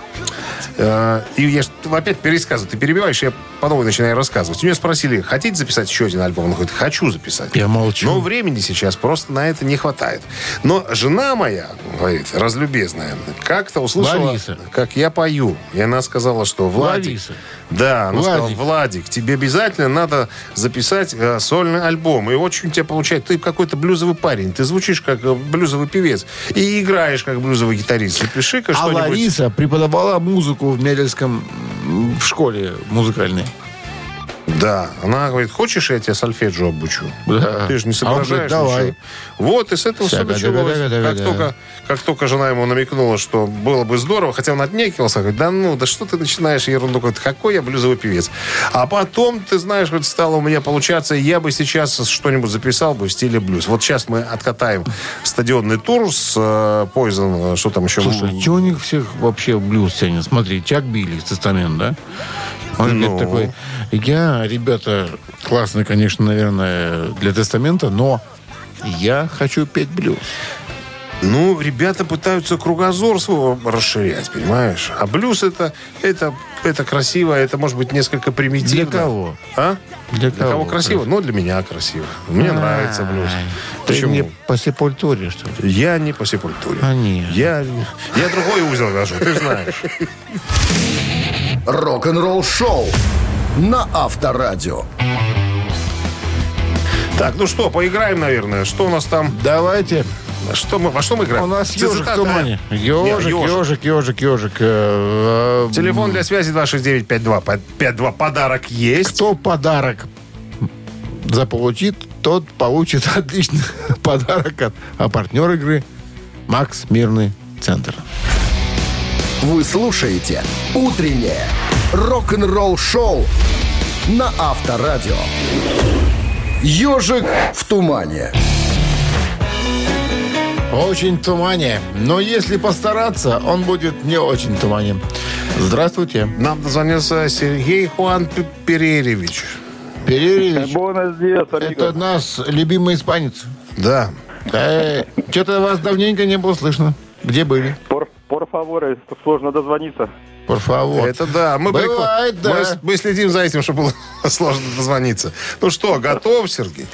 Э, и я опять пересказываю. Ты перебиваешь, я по новой начинаю рассказывать. У него спросили, хотите записать еще один альбом? Он говорит, хочу записать. Я молчу. Но времени сейчас просто на это не хватает. Но жена моя, говорит, разлюбезная, как-то услышала, Лариса. как я пою. И она сказала, что Владик... Лариса. Да, она сказала, Владик. Владик, тебе обязательно надо записать э, сольный альбом. И очень у тебя получается, ты какой-то блюзовый парень, ты звучишь как э, блюзовый певец и играешь как блюзовый гитарист. Запиши-ка А что-нибудь. Лариса преподавала музыку в Медельском в школе музыкальной. Да, она говорит, хочешь, я тебя сольфеджио обучу? Да. Ты же не А он говорит, соображаешь давай. ничего. Вот, и с этого все началось. Как только, как только жена ему намекнула, что было бы здорово, хотя он отнекивался, говорит, да ну, да что ты начинаешь ерунду, говорит, какой я блюзовый певец. А потом, ты знаешь, говорит, стало у меня получаться, я бы сейчас что-нибудь записал бы в стиле блюз. Вот сейчас мы откатаем стадионный тур с э, Poison, э, что там еще? Слушай, чего у них всех вообще блюз тянет? Смотри, Чак Билли, тестамент, да? Он Ну. говорит такой, я, ребята, классно, конечно, наверное, для тестамента, но я хочу петь блюз. Ну, ребята пытаются кругозор свой расширять, понимаешь? А блюз это, это, это красиво, это может быть несколько примитивно. Для кого? А? Для Для кого кого красиво? Ну, для меня красиво. Мне нравится блюз. Ты Почему? не по сепультуре, что ли? Я не по сепультуре. А, нет. Я, я другой узел вяжу, ты знаешь. Рок-н-ролл-шоу на Авторадио. Так, ну что, поиграем, наверное. Что у нас там? Давайте. Что мы, во что мы играем? У нас ежик в тумане. Ежик, ежик, ежик, ежик. Э, э, Телефон для связи 269-52. 52 подарок есть. Кто подарок заполучит, тот получит отличный подарок от а партнер игры Макс Мирный Центр. Вы слушаете «Утреннее рок-н-ролл-шоу» на Авторадио. «Ежик в тумане». Очень в тумане. Но если постараться, он будет не очень в тумане. Здравствуйте. Нам дозвонился Сергей Хуан Переревич. Días, Это наш любимый испанец. Да. Что-то вас давненько не было слышно. Где были? Por, favor, сложно дозвониться. Por favor. Это да. Мы, Бывает, прикла- да. мы мы следим за этим, чтобы было сложно дозвониться. Ну что, готов, Сергей?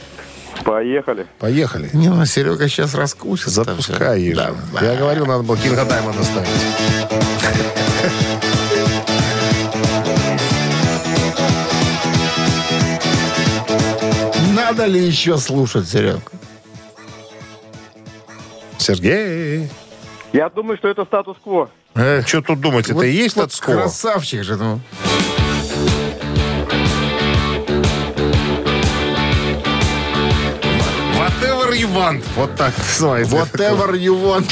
Поехали. Поехали. Не, ну, Серега сейчас раскусится. Запускай ежа. Давай. Я говорил, надо было Кинга Даймонда ставить. Надо ли еще слушать, Серег? Сергей. Я думаю, что это статус-кво. Что тут думать? Это Вот- и есть вот статус-кво? Красавчик же. Ну. Whatever you want. Вот так называется. Whatever you want.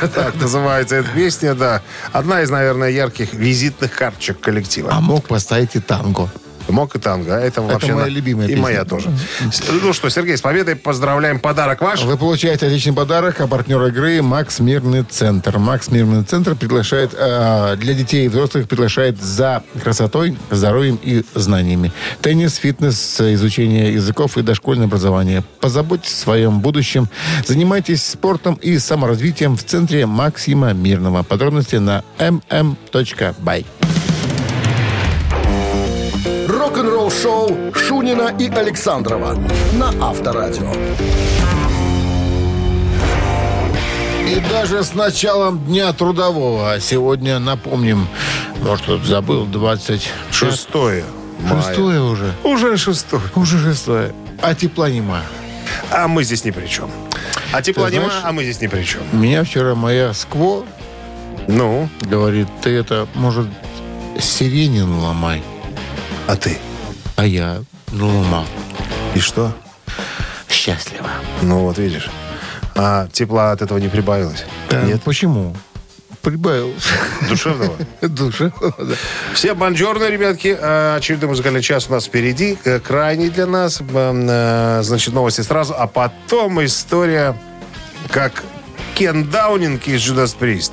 Так называется эта песня, да. Одна из, наверное, ярких визитных карточек коллектива. А мог поставить и танго. Мок и танго. Это, вообще моя на- любимая И песня. моя тоже. Ну что, Сергей, с победой поздравляем. Подарок ваш. Вы получаете отличный подарок, а партнер игры «Макс Мирный Центр». «Макс Мирный Центр» приглашает э, для детей и взрослых приглашает за красотой, здоровьем и знаниями. Теннис, фитнес, изучение языков и дошкольное образование. Позаботьтесь о своем будущем. Занимайтесь спортом и саморазвитием в Центре Максима Мирного. Подробности на mm.by. Рок-н-ролл шоу Шунина и Александрова на Авторадио. И даже с началом Дня Трудового, а сегодня, напомним, может, кто-то забыл, 20... Шестое. мая. Шестое уже. Уже шестое. Уже шестое. А тепла нема. А мы здесь ни при чем. А тепла Ты нема, знаешь- а мы здесь ни при чем. Меня вчера моя скво Ну, говорит, ты это, может, сиренин ломай. а ты? А я ломал. И что? Счастливо. Ну, вот видишь. А тепла от этого не прибавилось? Да, Нет? Почему? Прибавился. Душевного? Душа. да. Все бонжорно, ребятки. Э, Очередной музыкальный час у нас впереди. Э, Крайний для нас. Э, Значит, новости сразу. А потом история, как Кен Даунинг из Judas Priest.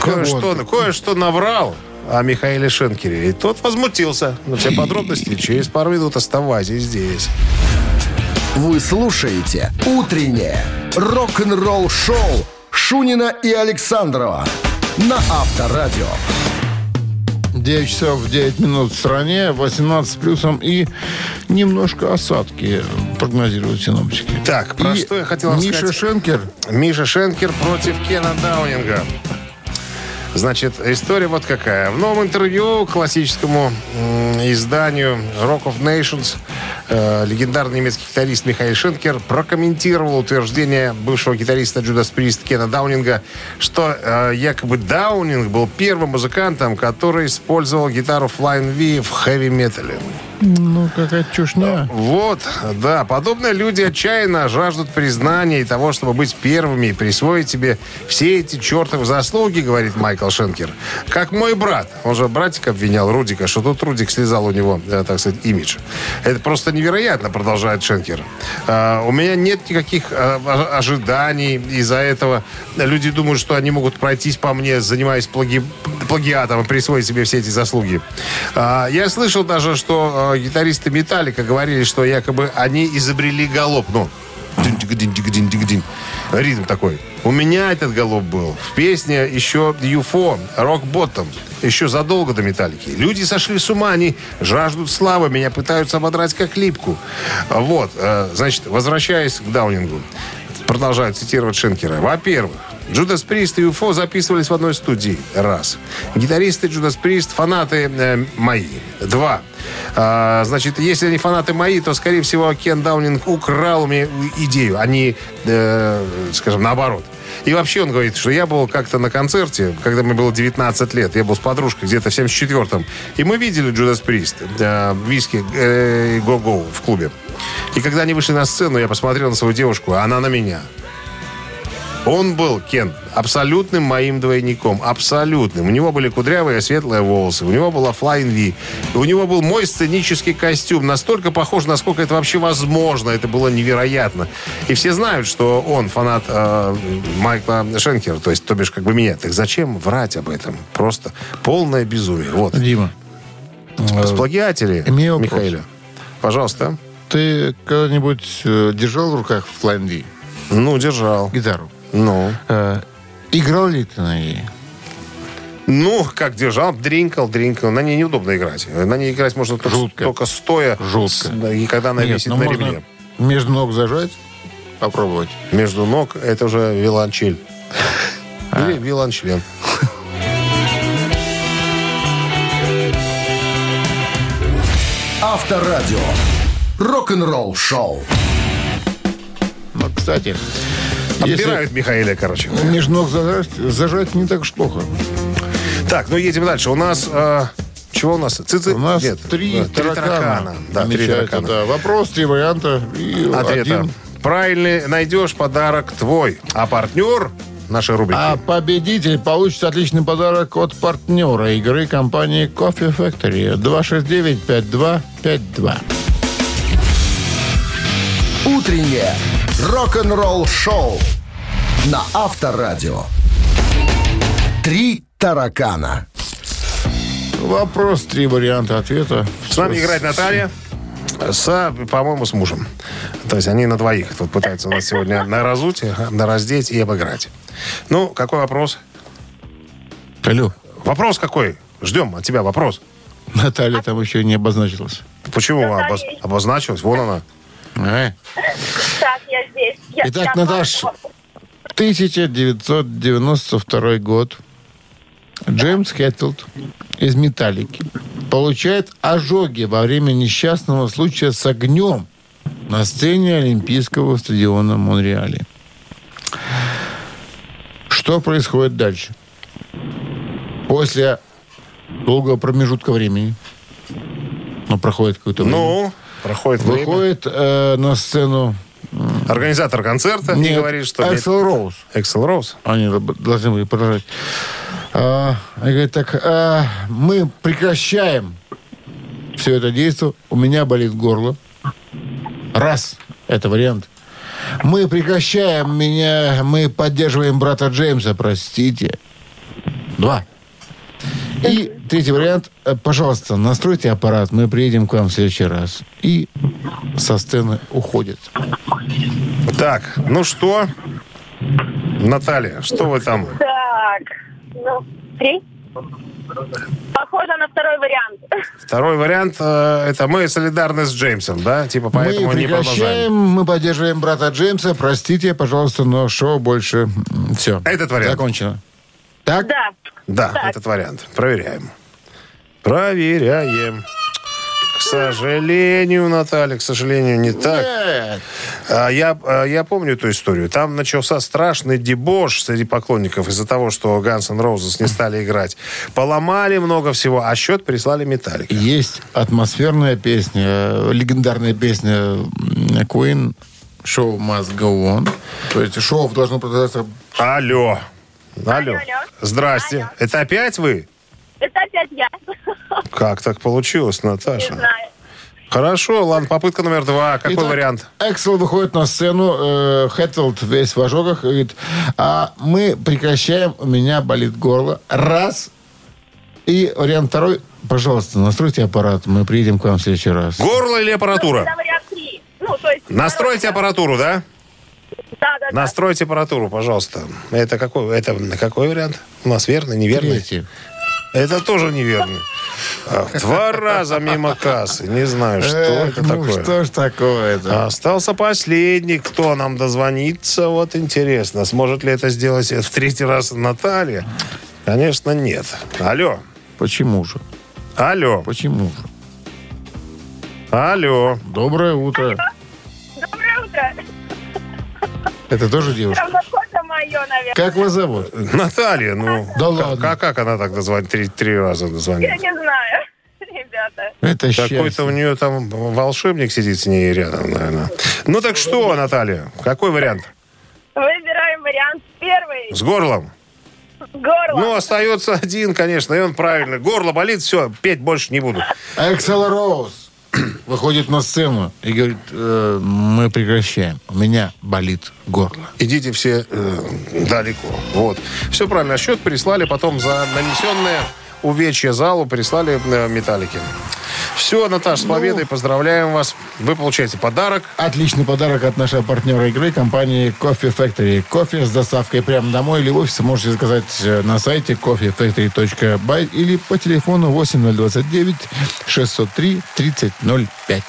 Кое-что, Кого? кое-что наврал о Михаиле Шенкере. И тот возмутился. Но все подробности через пару минут оставайся здесь. Вы слушаете «Утреннее рок-н-ролл-шоу» Шунина и Александрова на Авторадио. 9 часов 9 минут в стране, 18 с плюсом и немножко осадки прогнозируют синоптики. Так, про И что я хотел Миша рассказать. Шенкер Миша Шенкер против Кена Даунинга. Значит, история вот какая. В новом интервью классическому изданию Rock of Nations легендарный немецкий гитарист Михаил Шенкер прокомментировал утверждение бывшего гитариста Judas Priest Кена Даунинга, что э, якобы Даунинг был первым музыкантом, который использовал гитару Flying V в хэви-метале. Ну, какая чушня. Вот, да, подобные люди отчаянно жаждут признания и того, чтобы быть первыми и присвоить себе все эти чертовы заслуги, говорит Майкл Шенкер. Как мой брат. Он же братик обвинял Рудика, что тут Рудик слезал у него, э, так сказать, имидж. Это просто невероятно, продолжает Шенкер. А, у меня нет никаких а, о- ожиданий из-за этого. Люди думают, что они могут пройтись по мне, занимаясь плаги- плагиатом и присвоить себе все эти заслуги. А, я слышал даже, что а, гитаристы Металлика говорили, что якобы они изобрели галоп. Ну. Ритм такой. У меня этот галоп был в песне еще UFO, Rock Bottom, еще задолго до Металлики. Люди сошли с ума, они жаждут славы, меня пытаются ободрать как липку. Вот, э, значит, возвращаясь к Даунингу, продолжаю цитировать Шенкера. Во-первых, Judas Priest и UFO записывались в одной студии. Раз. Гитаристы Judas Priest фанаты э, мои. Два. А, значит, если они фанаты мои, то, скорее всего, Кен Даунинг украл меня идею, не, э, скажем, наоборот. И вообще он говорит, что я был как-то на концерте, когда мне было 19 лет. Я был с подружкой где-то в 74-м. И мы видели Judas Priest, э, виски э, Го-Го в клубе. И когда они вышли на сцену, я посмотрел на свою девушку, а она на меня. Он был, Кен, абсолютным моим двойником. Абсолютным. У него были кудрявые светлые волосы. У него была Flying V. У него был мой сценический костюм. Настолько похож, насколько это вообще возможно. Это было невероятно. И все знают, что он фанат э, Майкла Шенкера. То есть, то бишь, как бы меня. Так зачем врать об этом? Просто полное безумие. Вот. Дима, Сплагиатели имею вопрос. Пожалуйста. ты когда-нибудь э, держал в руках Flying V Ну, держал. гитару? Ну. Э, играл ли ты на ней? Ну, как держал, дринкал, дринкал. На ней неудобно играть. На ней играть можно только, Жутко. только стоя. Жутко. И когда она Нет, висит ну на ремне. между ног зажать, попробовать. Между ног это уже виолончель. А. Или виолончлен. Авторадио. Рок-н-ролл шоу. Ну, кстати, Отбирают Михаила, короче. между ног зажать, зажать не так уж плохо. Так, ну едем дальше. У нас... э, чего у нас? Цици? У нас Нет, три, да, таракана. Да, три таракана. да. Вопрос, три варианта и Ответа. один. Правильный найдешь, подарок твой. А партнер нашей рубрики. А победитель получит отличный подарок от партнера игры компании Coffee Factory 269-5252. Утреннее рок-н-ролл-шоу на Авторадио. Три таракана. Вопрос, три варианта ответа. С нами играет Наталья. С, по-моему, с мужем. То есть они на двоих тут пытаются нас сегодня на разуть, на раздеть и обыграть. Ну, какой вопрос? Алло, Вопрос какой? Ждем от тебя вопрос. Наталья там еще не обозначилась. Почему обоз- обозначилась? Вон она. Так, я здесь. Я- Итак, я- Наташ, 1992 год. Джеймс Хэтфилд из «Металлики» получает ожоги во время несчастного случая с огнем на сцене Олимпийского стадиона Монреале. Что происходит дальше? После долгого промежутка времени, ну, проходит какое-то время, Ну, проходит время. выходит э, на сцену Организатор концерта не Нет, говорит, что... Эксел Роуз. Эксел Роуз. Они должны были продолжать. А, и говорит так, а, мы прекращаем все это действие. У меня болит горло. Раз. Это вариант. Мы прекращаем меня, мы поддерживаем брата Джеймса, простите. Два. И третий вариант. Э, Пожалуйста, настройте аппарат, мы приедем к вам в следующий раз. И со сцены уходит. Так, ну что? Наталья, что вы там? Так, ну, три. Похоже на второй вариант. Второй вариант, э, это мы солидарны с Джеймсом, да? Типа поэтому мы не продолжаем. мы поддерживаем брата Джеймса. Простите, пожалуйста, но шоу больше... Все. Этот вариант. Закончено. Так? Да. Да, Так. этот вариант. Проверяем. Проверяем. К сожалению, Наталья, к сожалению, не так. Нет. А, Я, а, я помню эту историю. Там начался страшный дебош среди поклонников из-за того, что Guns N' Roses не стали играть. Поломали много всего, а счет прислали Металлика. Есть атмосферная песня, легендарная песня Queen «Show must go on». То есть шоу должно продолжаться... Алло. Алло. алло. Здрасте. Алло. Это опять вы? Это опять я. Как так получилось, Не Наташа? знаю. Хорошо, ладно, попытка номер два. Какой Итак, вариант? Эксел выходит на сцену, э, Хэтфилд весь в ожогах, и говорит, а мы прекращаем, у меня болит горло. Раз. И вариант второй, пожалуйста, настройте аппарат, мы приедем к вам в следующий раз. Горло или аппаратура? Вариант три. Ну, то есть... Настройте аппаратуру, да? Да, да, да. Аппаратуру, пожалуйста. Это какой, это какой вариант? У нас верный, неверный? Третий. Это тоже неверный. А, Два раза мимо кассы. Не знаю, что Эх, это ну такое. что ж такое-то? Остался последний. Кто нам дозвонится? Вот интересно. Сможет ли это сделать в третий раз Наталья? Конечно, нет. Алло. Почему же? Алло. Почему же? Алло. Доброе утро. Доброе утро. Это тоже девушка? Мое, наверное. Как вас зовут? Наталья, ну... Да как, ладно. Как, как она так дозвонит? Три, три раза Я дозвонила. не знаю, ребята. Это Какой-то счастье. у нее там волшебник сидит с ней рядом, наверное. Ну так что, Наталья, какой вариант? Выбираем вариант первый. С горлом? Горло. Ну, остается один, конечно, и он правильный. Горло болит, все, петь больше не буду. Эксел Роуз выходит на сцену и говорит, «Э, мы прекращаем. У меня болит горло. Идите все э, далеко. Вот. Все правильно. Счет прислали потом за нанесенное увечье залу, прислали э, металлики. Все, Наташ, с победой, поздравляем вас. Вы получаете подарок. Отличный подарок от нашего партнера игры, компании Coffee Factory. Кофе с доставкой прямо домой или в офис можете заказать э, на сайте coffeefactory.by или по телефону 8029 603 3005.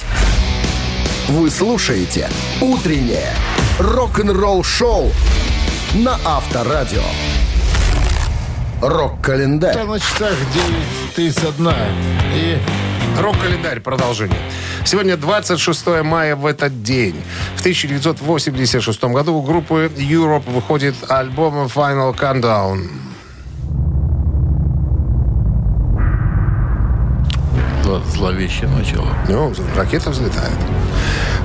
Вы слушаете «Утреннее рок-н-ролл-шоу» на Авторадио. Рок-календарь. На часах 9.31. И Рок-календарь, продолжение. Сегодня 26 мая в этот день. В 1986 году у группы Europe выходит альбом Final Countdown. Начало, зловещее начало. Ну, ракета взлетает.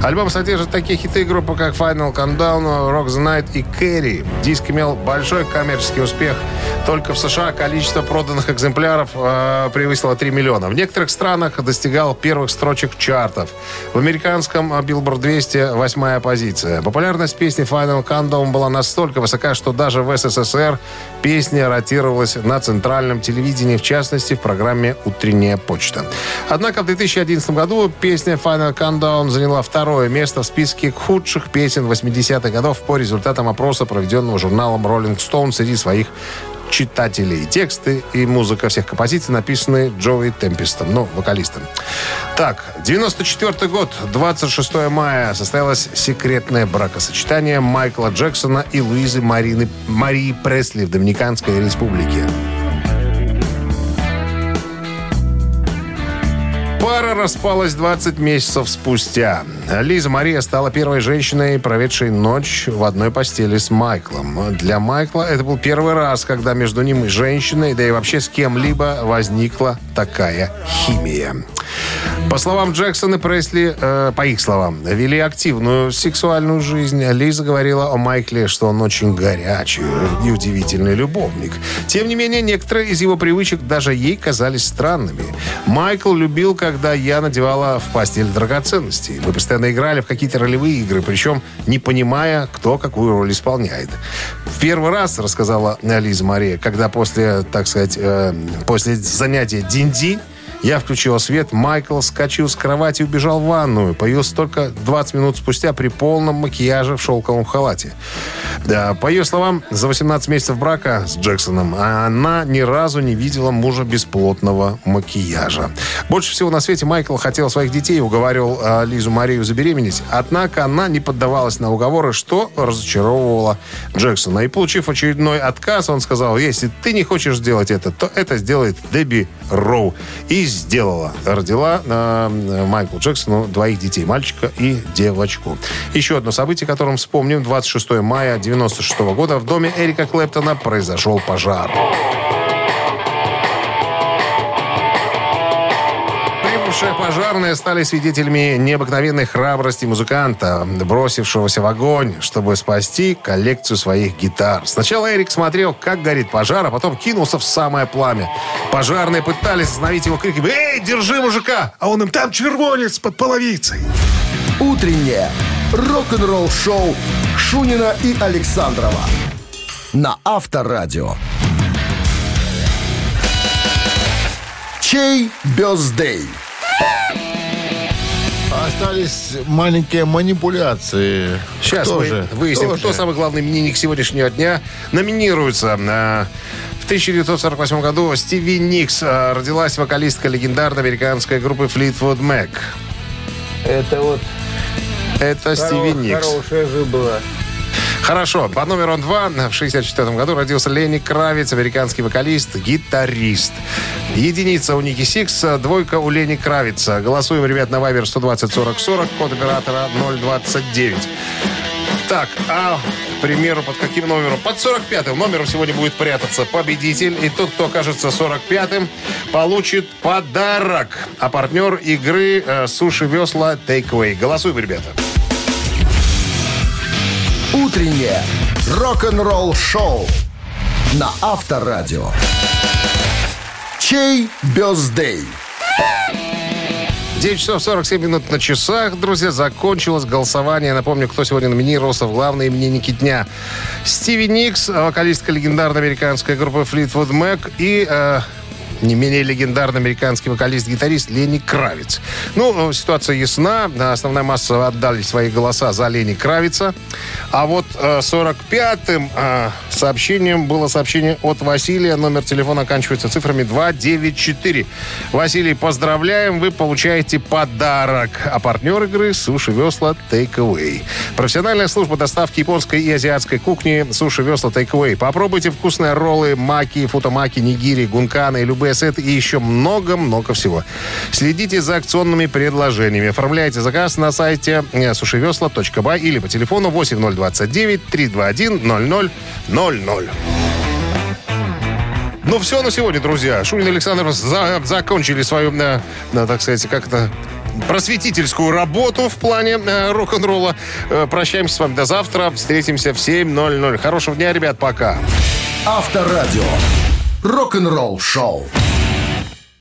Альбом содержит такие хиты группы, как Final Countdown, Rock the Night и Carry. Диск имел большой коммерческий успех. Только в США количество проданных экземпляров э, превысило 3 миллиона. В некоторых странах достигал первых строчек чартов. В американском Billboard 200 восьмая позиция. Популярность песни Final Countdown была настолько высока, что даже в СССР песня ротировалась на центральном телевидении, в частности, в программе «Утренняя почта». Однако в 2011 году песня Final Countdown заняла второе место в списке худших песен 80-х годов по результатам опроса, проведенного журналом Rolling Stone среди своих читателей. Тексты и музыка всех композиций написаны Джоуи Темпестом, ну, вокалистом. Так, 94 год, 26 мая, состоялось секретное бракосочетание Майкла Джексона и Луизы Марины, Марии Пресли в Доминиканской республике. Пара распалась 20 месяцев спустя. Лиза Мария стала первой женщиной, проведшей ночь в одной постели с Майклом. Для Майкла это был первый раз, когда между ним и женщиной, да и вообще с кем-либо возникла такая химия. По словам Джексона, Пресли, э, по их словам, вели активную сексуальную жизнь. Лиза говорила о Майкле, что он очень горячий и удивительный любовник. Тем не менее, некоторые из его привычек даже ей казались странными. Майкл любил, когда я надевала в постель драгоценности. Мы постоянно играли в какие-то ролевые игры, причем не понимая, кто какую роль исполняет. В первый раз, рассказала Лиза Мария, когда после, так сказать, э, после занятия динди я включила свет, Майкл скачил с кровати и убежал в ванную. Появился только 20 минут спустя при полном макияже в шелковом халате. Да, по ее словам, за 18 месяцев брака с Джексоном она ни разу не видела мужа бесплотного макияжа. Больше всего на свете Майкл хотел своих детей уговаривал а, Лизу Марию забеременеть. Однако она не поддавалась на уговоры, что разочаровывало Джексона. И получив очередной отказ, он сказал, если ты не хочешь сделать это, то это сделает Дебби Роу. И сделала. Родила э, Майклу Джексону двоих детей, мальчика и девочку. Еще одно событие, которым вспомним. 26 мая 96 года в доме Эрика Клэптона произошел пожар. Прибывшие пожарные стали свидетелями необыкновенной храбрости музыканта, бросившегося в огонь, чтобы спасти коллекцию своих гитар. Сначала Эрик смотрел, как горит пожар, а потом кинулся в самое пламя. Пожарные пытались остановить его криками «Эй, держи мужика!» А он им «Там червонец под половицей!» Утреннее рок-н-ролл-шоу Шунина и Александрова на Авторадио. Чей бездей? Остались маленькие манипуляции. Сейчас Кто мы же? выясним, Кто кто, же? самый главный именинник сегодняшнего дня. Номинируется э, в 1948 году Стиви Никс. э, Родилась вокалистка легендарной американской группы Fleetwood Mac. Это вот Это Стиви Никс. хорошая же была. Хорошо. По номеру два в 64 году родился Ленни Кравец, американский вокалист, гитарист. Единица у Ники Сикс, двойка у Лени Кравица. Голосуем, ребят, на Вайбер 120 40 40, код оператора 029. Так, а, к примеру, под каким номером? Под 45-м номером сегодня будет прятаться победитель. И тот, кто окажется 45-м, получит подарок. А партнер игры э, «Суши-весла Takeaway». Голосуем, ребята. Утреннее рок-н-ролл-шоу на Авторадио. Чей бездей? 9 часов 47 минут на часах. Друзья, закончилось голосование. Напомню, кто сегодня номинировался в главные именинники дня. Стиви Никс, вокалистка легендарной американской группы Fleetwood Mac и... э, не менее легендарный американский вокалист-гитарист Лени Кравиц. Ну, ситуация ясна. Основная масса отдали свои голоса за Лени Кравица. А вот э, 45-м э, сообщением было сообщение от Василия. Номер телефона оканчивается цифрами 294. Василий, поздравляем. Вы получаете подарок. А партнер игры Суши Весла Takeaway. Профессиональная служба доставки японской и азиатской кухни Суши Весла Takeaway. Попробуйте вкусные роллы, маки, футамаки, нигири, гунканы, любые сеты и еще много-много всего. Следите за акционными предложениями. Оформляйте заказ на сайте э, сушевесла.бай или по телефону 8029 321 0000. Ну, все на сегодня, друзья. Шунин и Александр за- закончили свою, э, э, так сказать, как то просветительскую работу в плане э, рок-н-ролла. Э, прощаемся с вами до завтра. Встретимся в 7.00. Хорошего дня, ребят. Пока. Авторадио. Рок-н-ролл шоу.